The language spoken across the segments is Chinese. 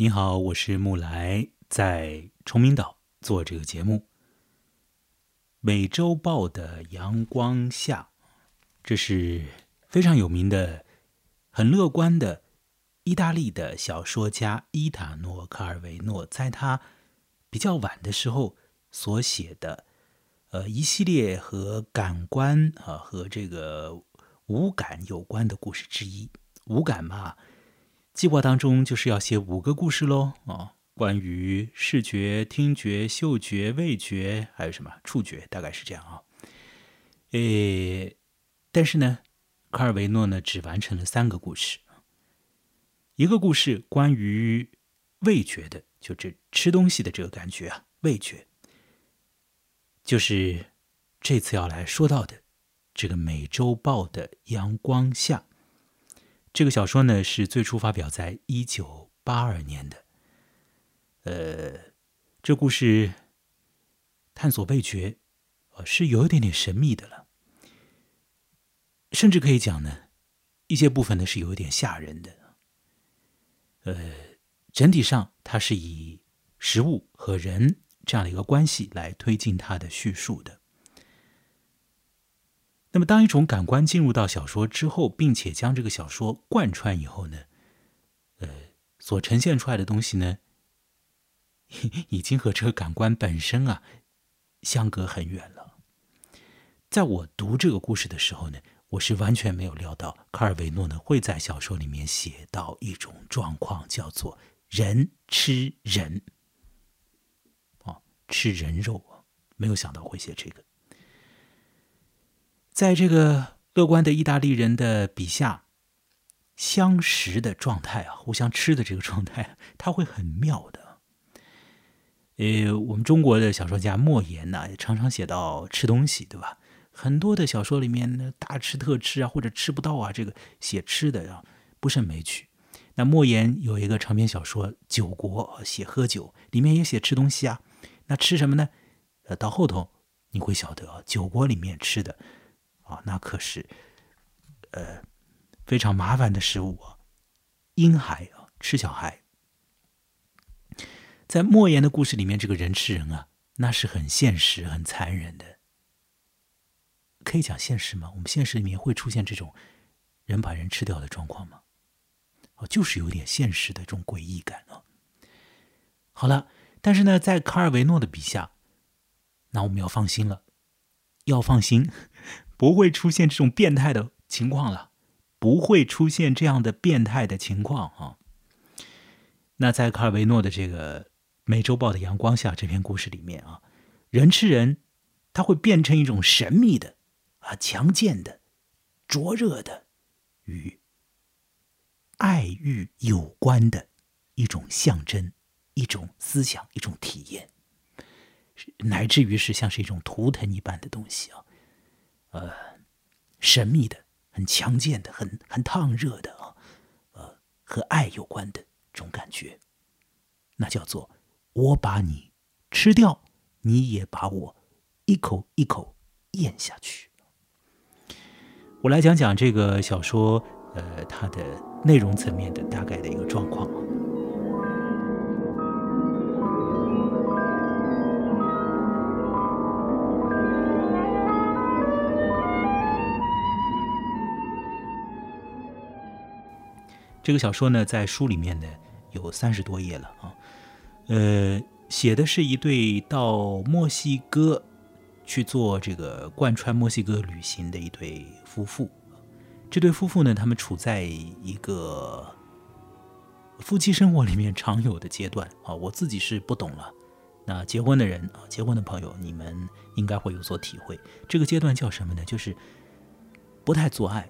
你好，我是木来，在崇明岛做这个节目。美洲豹的阳光下，这是非常有名的、很乐观的意大利的小说家伊塔诺·卡尔维诺，在他比较晚的时候所写的，呃，一系列和感官啊和这个五感有关的故事之一。五感嘛。计划当中就是要写五个故事喽，啊，关于视觉、听觉、嗅觉、味觉，还有什么触觉，大概是这样啊。诶，但是呢，卡尔维诺呢只完成了三个故事，一个故事关于味觉的，就这吃东西的这个感觉啊，味觉，就是这次要来说到的这个美洲豹的阳光下。这个小说呢是最初发表在一九八二年的，呃，这故事探索味觉，呃，是有一点点神秘的了，甚至可以讲呢，一些部分呢是有一点吓人的，呃，整体上它是以食物和人这样的一个关系来推进它的叙述的。那么，当一种感官进入到小说之后，并且将这个小说贯穿以后呢，呃，所呈现出来的东西呢，已经和这个感官本身啊相隔很远了。在我读这个故事的时候呢，我是完全没有料到卡尔维诺呢会在小说里面写到一种状况，叫做人吃人，哦，吃人肉啊，没有想到会写这个。在这个乐观的意大利人的笔下，相识的状态啊，互相吃的这个状态，他会很妙的。呃，我们中国的小说家莫言呢，也常常写到吃东西，对吧？很多的小说里面，大吃特吃啊，或者吃不到啊，这个写吃的啊，不胜枚举。那莫言有一个长篇小说《酒国》，写喝酒，里面也写吃东西啊。那吃什么呢？呃，到后头你会晓得，《酒国》里面吃的。啊，那可是，呃，非常麻烦的食物啊，婴孩啊，吃小孩。在莫言的故事里面，这个人吃人啊，那是很现实、很残忍的。可以讲现实吗？我们现实里面会出现这种人把人吃掉的状况吗？哦，就是有点现实的这种诡异感啊。好了，但是呢，在卡尔维诺的笔下，那我们要放心了，要放心。不会出现这种变态的情况了，不会出现这样的变态的情况啊。那在卡尔维诺的这个《美洲豹的阳光下》这篇故事里面啊，人吃人，它会变成一种神秘的、啊强健的、灼热的，与爱欲有关的一种象征、一种思想、一种体验，乃至于是像是一种图腾一般的东西啊。呃，神秘的、很强健的、很很烫热的啊，呃，和爱有关的这种感觉，那叫做我把你吃掉，你也把我一口一口咽下去。我来讲讲这个小说，呃，它的内容层面的大概的一个状况啊。这个小说呢，在书里面呢有三十多页了啊，呃，写的是一对到墨西哥去做这个贯穿墨西哥旅行的一对夫妇。这对夫妇呢，他们处在一个夫妻生活里面常有的阶段啊，我自己是不懂了。那结婚的人啊，结婚的朋友，你们应该会有所体会。这个阶段叫什么呢？就是不太做爱。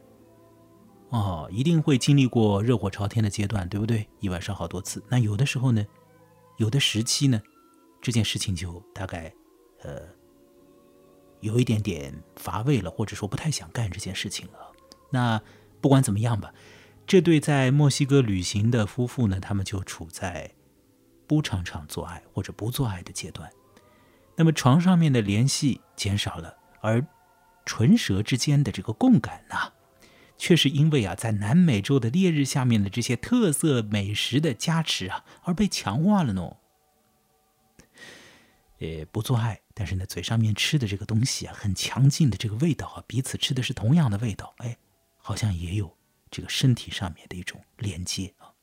哦，一定会经历过热火朝天的阶段，对不对？一晚上好多次。那有的时候呢，有的时期呢，这件事情就大概，呃，有一点点乏味了，或者说不太想干这件事情了。那不管怎么样吧，这对在墨西哥旅行的夫妇呢，他们就处在不常常做爱或者不做爱的阶段。那么床上面的联系减少了，而唇舌之间的这个共感呢？却是因为啊，在南美洲的烈日下面的这些特色美食的加持啊，而被强化了呢。呃，不做爱，但是呢，嘴上面吃的这个东西啊，很强劲的这个味道啊，彼此吃的是同样的味道，哎，好像也有这个身体上面的一种连接啊。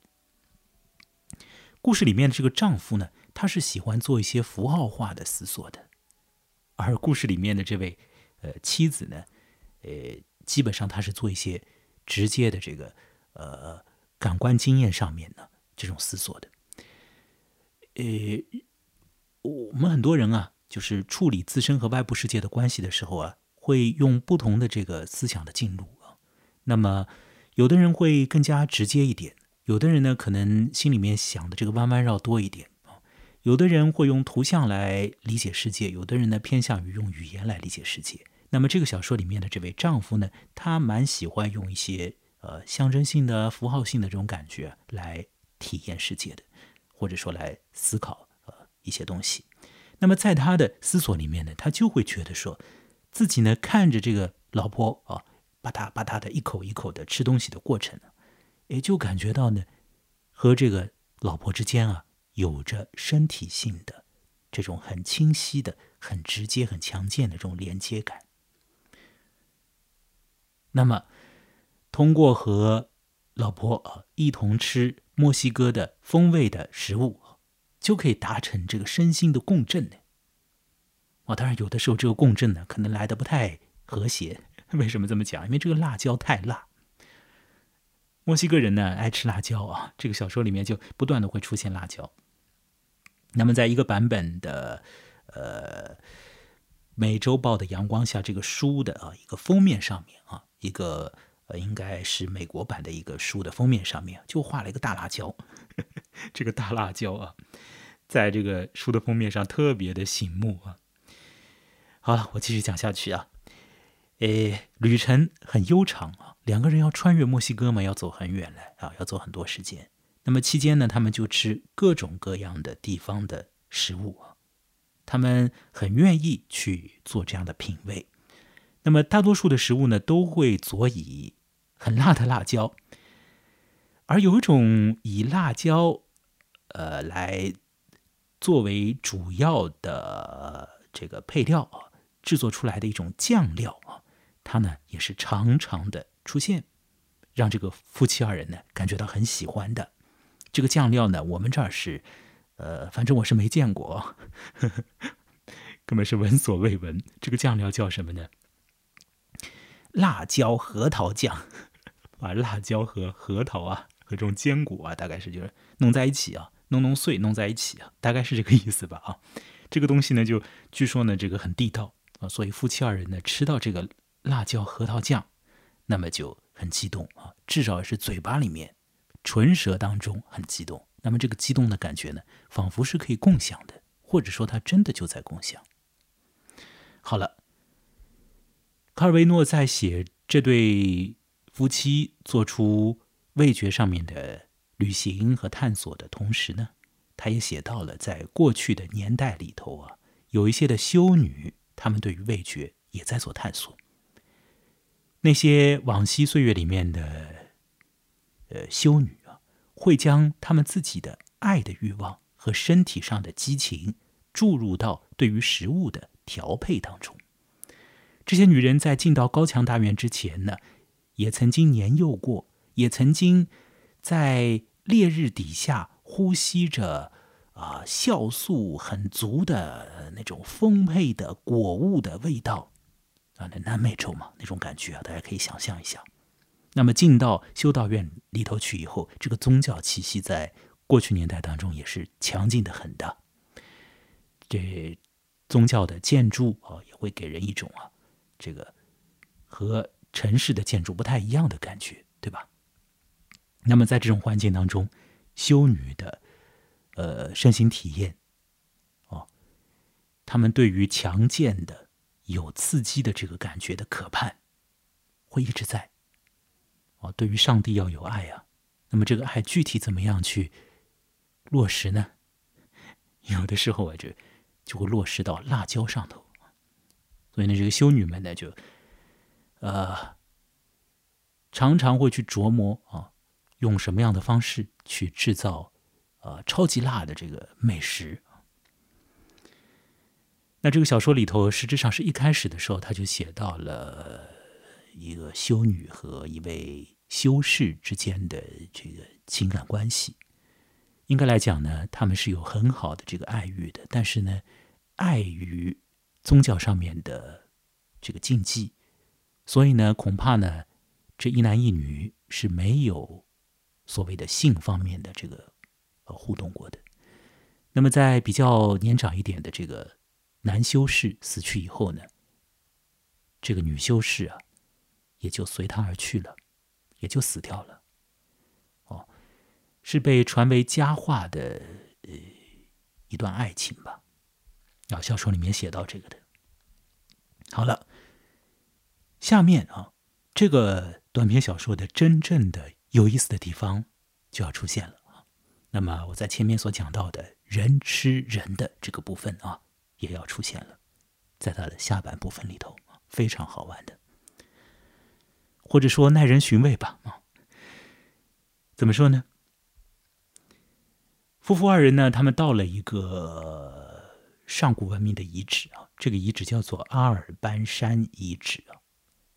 故事里面的这个丈夫呢，他是喜欢做一些符号化的思索的，而故事里面的这位呃妻子呢，呃，基本上他是做一些直接的这个呃感官经验上面的这种思索的，呃。我们很多人啊，就是处理自身和外部世界的关系的时候啊，会用不同的这个思想的进入啊。那么，有的人会更加直接一点，有的人呢，可能心里面想的这个弯弯绕多一点啊。有的人会用图像来理解世界，有的人呢偏向于用语言来理解世界。那么，这个小说里面的这位丈夫呢，他蛮喜欢用一些呃象征性的、符号性的这种感觉来体验世界的，或者说来思考呃。一些东西，那么在他的思索里面呢，他就会觉得说，自己呢看着这个老婆啊，吧嗒吧嗒的一口一口的吃东西的过程呢，也就感觉到呢，和这个老婆之间啊，有着身体性的这种很清晰的、很直接、很强健的这种连接感。那么，通过和老婆一同吃墨西哥的风味的食物。就可以达成这个身心的共振呢。啊，当然有的时候这个共振呢，可能来的不太和谐。为什么这么讲？因为这个辣椒太辣。墨西哥人呢爱吃辣椒啊，这个小说里面就不断的会出现辣椒。那么在一个版本的呃《美洲豹的阳光下》这个书的啊一个封面上面啊，一个呃应该是美国版的一个书的封面上面就画了一个大辣椒。这个大辣椒啊。在这个书的封面上特别的醒目啊！好了，我继续讲下去啊。诶，旅程很悠长啊，两个人要穿越墨西哥嘛，要走很远来啊，要走很多时间。那么期间呢，他们就吃各种各样的地方的食物啊，他们很愿意去做这样的品味。那么大多数的食物呢，都会佐以很辣的辣椒，而有一种以辣椒呃来。作为主要的这个配料啊，制作出来的一种酱料啊，它呢也是常常的出现，让这个夫妻二人呢感觉到很喜欢的。这个酱料呢，我们这儿是，呃，反正我是没见过，呵 呵根本是闻所未闻。这个酱料叫什么呢？辣椒核桃酱，把辣椒和核桃啊和这种坚果啊，大概是就是弄在一起啊。弄弄碎，弄在一起啊，大概是这个意思吧啊。这个东西呢，就据说呢，这个很地道啊，所以夫妻二人呢吃到这个辣椒核桃酱，那么就很激动啊，至少是嘴巴里面、唇舌当中很激动。那么这个激动的感觉呢，仿佛是可以共享的，或者说它真的就在共享。好了，卡尔维诺在写这对夫妻做出味觉上面的。旅行和探索的同时呢，他也写到了在过去的年代里头啊，有一些的修女，她们对于味觉也在做探索。那些往昔岁月里面的呃修女啊，会将他们自己的爱的欲望和身体上的激情注入到对于食物的调配当中。这些女人在进到高墙大院之前呢，也曾经年幼过，也曾经。在烈日底下呼吸着啊酵素很足的那种丰沛的果物的味道啊，那南美洲嘛那种感觉啊，大家可以想象一下。那么进到修道院里头去以后，这个宗教气息在过去年代当中也是强劲的很的。这宗教的建筑啊，也会给人一种啊这个和城市的建筑不太一样的感觉，对吧？那么在这种环境当中，修女的，呃，身心体验，哦，他们对于强健的、有刺激的这个感觉的渴盼，会一直在。哦，对于上帝要有爱啊，那么这个爱具体怎么样去落实呢？有的时候啊，就就会落实到辣椒上头。所以呢，这个修女们呢，就，呃。常常会去琢磨啊，用什么样的方式去制造呃超级辣的这个美食。那这个小说里头，实质上是一开始的时候，他就写到了一个修女和一位修士之间的这个情感关系。应该来讲呢，他们是有很好的这个爱欲的，但是呢，碍于宗教上面的这个禁忌，所以呢，恐怕呢，这一男一女是没有所谓的性方面的这个呃互动过的。那么，在比较年长一点的这个。男修士死去以后呢，这个女修士啊，也就随他而去了，也就死掉了。哦，是被传为佳话的呃一段爱情吧？啊，小说里面写到这个的。好了，下面啊，这个短篇小说的真正的有意思的地方就要出现了啊。那么我在前面所讲到的人吃人的这个部分啊。也要出现了，在它的下半部分里头非常好玩的，或者说耐人寻味吧啊？怎么说呢？夫妇二人呢，他们到了一个上古文明的遗址啊，这个遗址叫做阿尔班山遗址啊。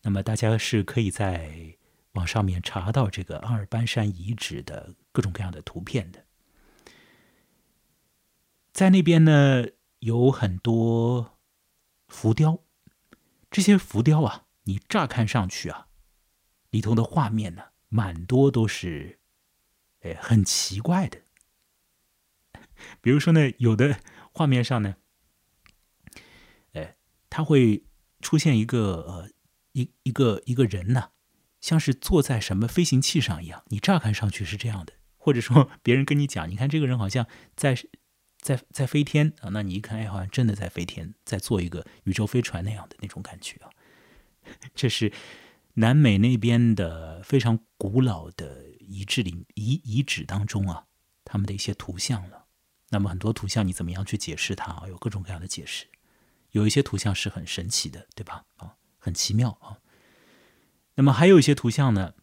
那么大家是可以在网上面查到这个阿尔班山遗址的各种各样的图片的，在那边呢。有很多浮雕，这些浮雕啊，你乍看上去啊，里头的画面呢，蛮多都是，哎，很奇怪的。比如说呢，有的画面上呢，它会出现一个呃，一一个一个人呢，像是坐在什么飞行器上一样，你乍看上去是这样的，或者说别人跟你讲，你看这个人好像在。在在飞天啊，那你一看，哎，好像真的在飞天，在做一个宇宙飞船那样的那种感觉啊。这是南美那边的非常古老的遗址里遗遗址当中啊，他们的一些图像了。那么很多图像你怎么样去解释它啊？有各种各样的解释。有一些图像是很神奇的，对吧？啊，很奇妙啊。那么还有一些图像呢，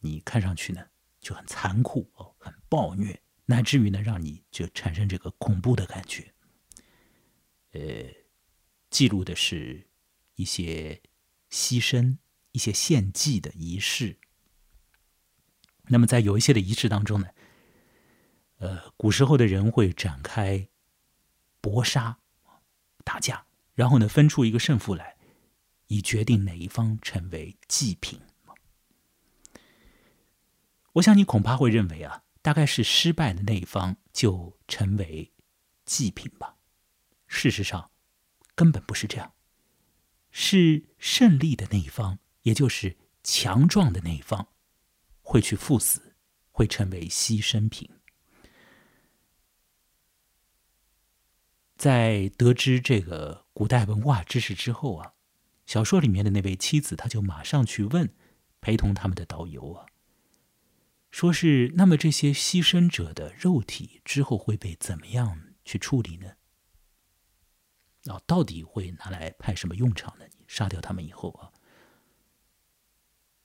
你看上去呢就很残酷哦，很暴虐。乃至于呢，让你就产生这个恐怖的感觉。呃，记录的是一些牺牲、一些献祭的仪式。那么，在有一些的仪式当中呢，呃，古时候的人会展开搏杀、打架，然后呢，分出一个胜负来，以决定哪一方成为祭品。我想你恐怕会认为啊。大概是失败的那一方就成为祭品吧。事实上，根本不是这样，是胜利的那一方，也就是强壮的那一方，会去赴死，会成为牺牲品。在得知这个古代文化知识之后啊，小说里面的那位妻子，他就马上去问陪同他们的导游啊。说是那么，这些牺牲者的肉体之后会被怎么样去处理呢？啊，到底会拿来派什么用场呢？你杀掉他们以后啊，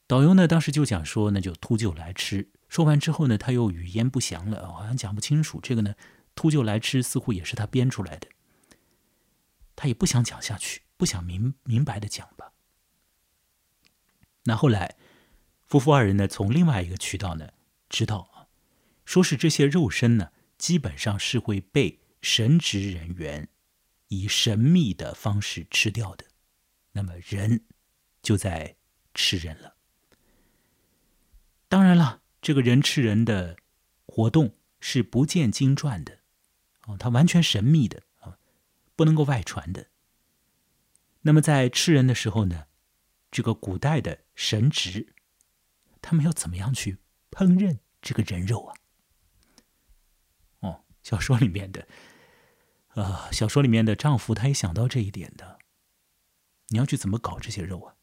导游呢当时就讲说，那就秃鹫来吃。说完之后呢，他又语焉不详了，好像讲不清楚。这个呢，秃鹫来吃似乎也是他编出来的，他也不想讲下去，不想明明白的讲吧。那后来。夫妇二人呢，从另外一个渠道呢知道啊，说是这些肉身呢，基本上是会被神职人员以神秘的方式吃掉的。那么人就在吃人了。当然了，这个人吃人的活动是不见经传的哦，它完全神秘的啊，不能够外传的。那么在吃人的时候呢，这个古代的神职。他们要怎么样去烹饪这个人肉啊？哦，小说里面的，啊，小说里面的丈夫他也想到这一点的。你要去怎么搞这些肉啊？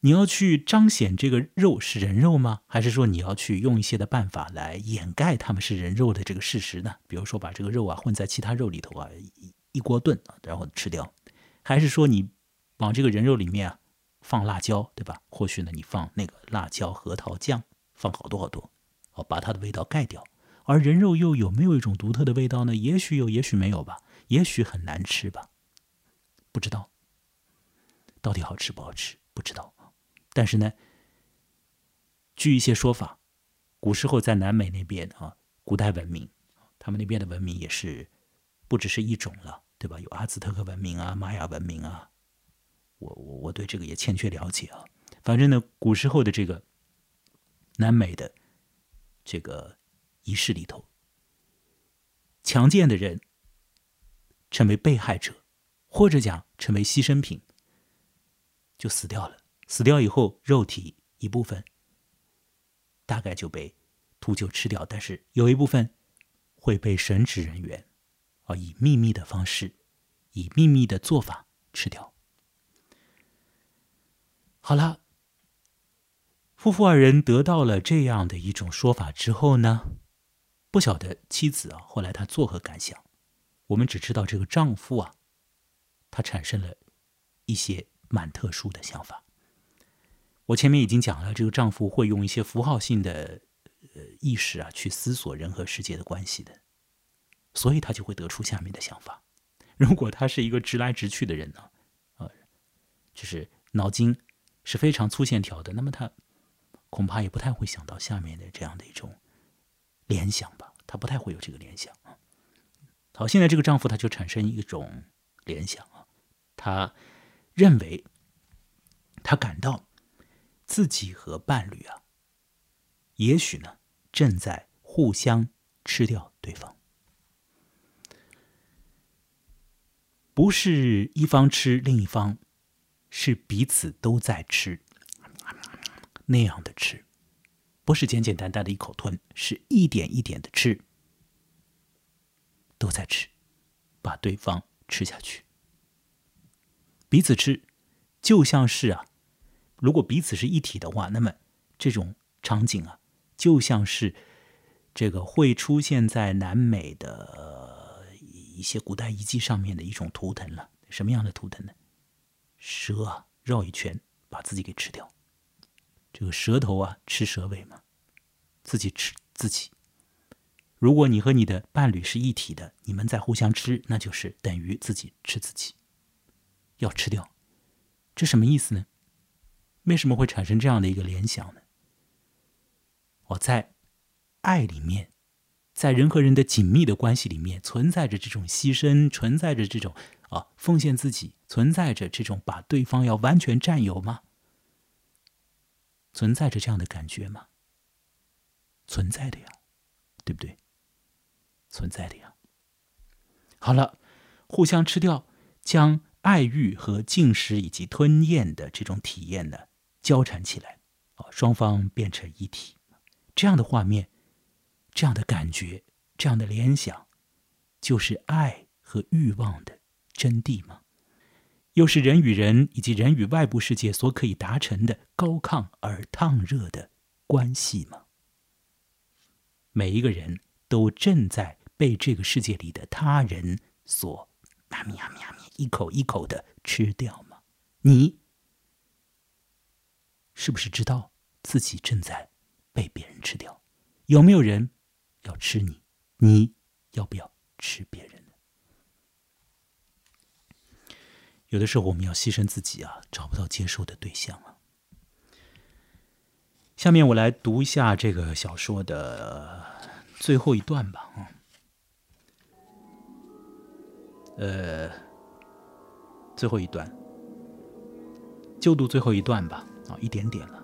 你要去彰显这个肉是人肉吗？还是说你要去用一些的办法来掩盖他们是人肉的这个事实呢？比如说把这个肉啊混在其他肉里头啊，一一锅炖啊，然后吃掉？还是说你往这个人肉里面啊？放辣椒，对吧？或许呢，你放那个辣椒核桃酱，放好多好多，哦，把它的味道盖掉。而人肉又有没有一种独特的味道呢？也许有，也许没有吧。也许很难吃吧，不知道。到底好吃不好吃，不知道。但是呢，据一些说法，古时候在南美那边啊，古代文明，他们那边的文明也是不只是一种了，对吧？有阿兹特克文明啊，玛雅文明啊。我我我对这个也欠缺了解啊。反正呢，古时候的这个南美的这个仪式里头，强健的人成为被害者，或者讲成为牺牲品，就死掉了。死掉以后，肉体一部分大概就被秃鹫吃掉，但是有一部分会被神职人员啊以秘密的方式，以秘密的做法吃掉。好了，夫妇二人得到了这样的一种说法之后呢，不晓得妻子啊后来她作何感想。我们只知道这个丈夫啊，他产生了一些蛮特殊的想法。我前面已经讲了，这个丈夫会用一些符号性的呃意识啊去思索人和世界的关系的，所以他就会得出下面的想法。如果他是一个直来直去的人呢，呃，就是脑筋。是非常粗线条的，那么他恐怕也不太会想到下面的这样的一种联想吧，他不太会有这个联想啊。好，现在这个丈夫他就产生一种联想啊，他认为他感到自己和伴侣啊，也许呢正在互相吃掉对方，不是一方吃另一方。是彼此都在吃，那样的吃，不是简简单单的一口吞，是一点一点的吃，都在吃，把对方吃下去。彼此吃，就像是啊，如果彼此是一体的话，那么这种场景啊，就像是这个会出现在南美的一些古代遗迹上面的一种图腾了。什么样的图腾呢？蛇啊，绕一圈把自己给吃掉。这个蛇头啊，吃蛇尾嘛，自己吃自己。如果你和你的伴侣是一体的，你们在互相吃，那就是等于自己吃自己，要吃掉。这什么意思呢？为什么会产生这样的一个联想呢？我在爱里面，在人和人的紧密的关系里面，存在着这种牺牲，存在着这种。啊，奉献自己，存在着这种把对方要完全占有吗？存在着这样的感觉吗？存在的呀，对不对？存在的呀。好了，互相吃掉，将爱欲和进食以及吞咽的这种体验呢交缠起来，啊，双方变成一体，这样的画面，这样的感觉，这样的联想，就是爱和欲望的。真谛吗？又是人与人以及人与外部世界所可以达成的高亢而烫热的关系吗？每一个人都正在被这个世界里的他人所啊咪啊咪啊咪一口一口的吃掉吗？你是不是知道自己正在被别人吃掉？有没有人要吃你？你要不要吃别人？有的时候，我们要牺牲自己啊，找不到接受的对象啊。下面我来读一下这个小说的最后一段吧，啊，呃，最后一段，就读最后一段吧，啊，一点点了。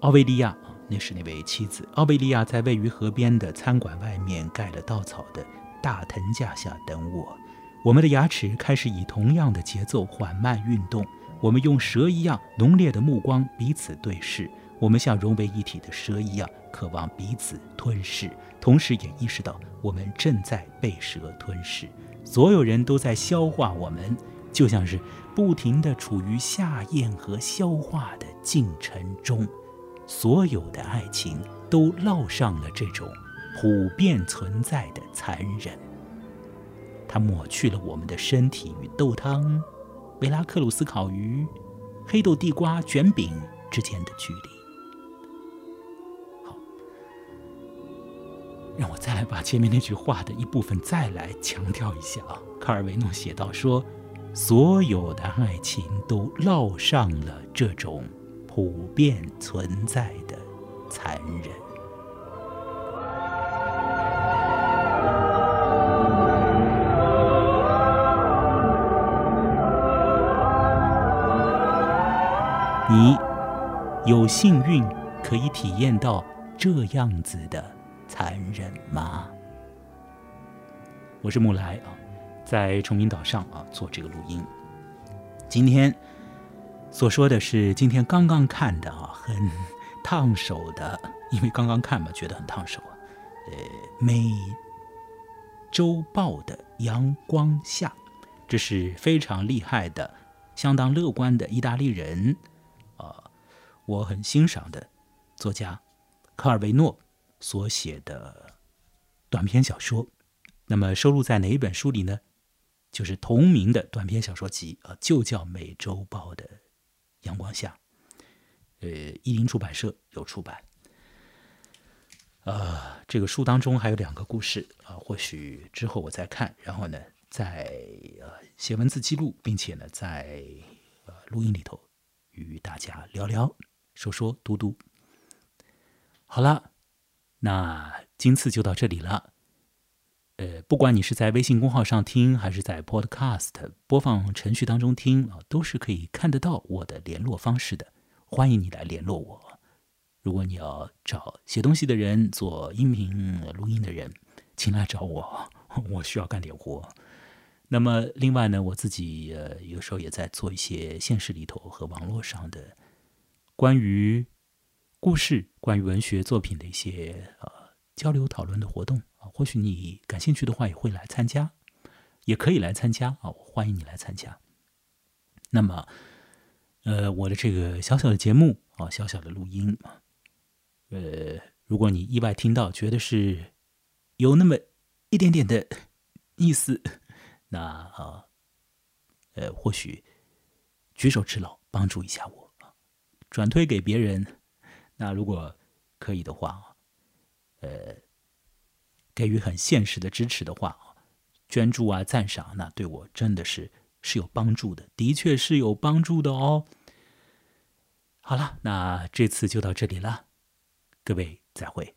奥维利亚啊，那是那位妻子。奥维利亚在位于河边的餐馆外面盖了稻草的大藤架下等我。我们的牙齿开始以同样的节奏缓慢运动，我们用蛇一样浓烈的目光彼此对视，我们像融为一体的蛇一样渴望彼此吞噬，同时也意识到我们正在被蛇吞噬。所有人都在消化我们，就像是不停地处于下咽和消化的进程中。所有的爱情都烙上了这种普遍存在的残忍。它抹去了我们的身体与豆汤，维拉克鲁斯烤鱼，黑豆地瓜卷饼之间的距离。好，让我再来把前面那句话的一部分再来强调一下啊。卡尔维诺写道说：“所有的爱情都烙上了这种普遍存在的残忍。”你有幸运可以体验到这样子的残忍吗？我是木来啊，在崇明岛上啊做这个录音。今天所说的是今天刚刚看的啊，很烫手的，因为刚刚看嘛，觉得很烫手啊。呃，美洲豹的阳光下，这是非常厉害的、相当乐观的意大利人啊。我很欣赏的作家卡尔维诺所写的短篇小说，那么收录在哪一本书里呢？就是同名的短篇小说集啊，就叫《美洲豹的阳光下》。呃，译林出版社有出版。啊，这个书当中还有两个故事啊，或许之后我再看，然后呢，再呃写文字记录，并且呢，在呃录音里头与大家聊聊。说说嘟嘟，好了，那今次就到这里了。呃，不管你是在微信公号上听，还是在 Podcast 播放程序当中听啊，都是可以看得到我的联络方式的。欢迎你来联络我。如果你要找写东西的人，做音频录音的人，请来找我，我需要干点活。那么，另外呢，我自己呃，有时候也在做一些现实里头和网络上的。关于故事、关于文学作品的一些呃交流讨论的活动或许你感兴趣的话，也会来参加，也可以来参加啊，欢迎你来参加。那么，呃，我的这个小小的节目啊，小小的录音啊，呃，如果你意外听到，觉得是有那么一点点的意思，那啊，呃，或许举手之劳，帮助一下我啊。转推给别人，那如果可以的话，呃，给予很现实的支持的话，捐助啊、赞赏，那对我真的是是有帮助的，的确是有帮助的哦。好了，那这次就到这里了，各位再会。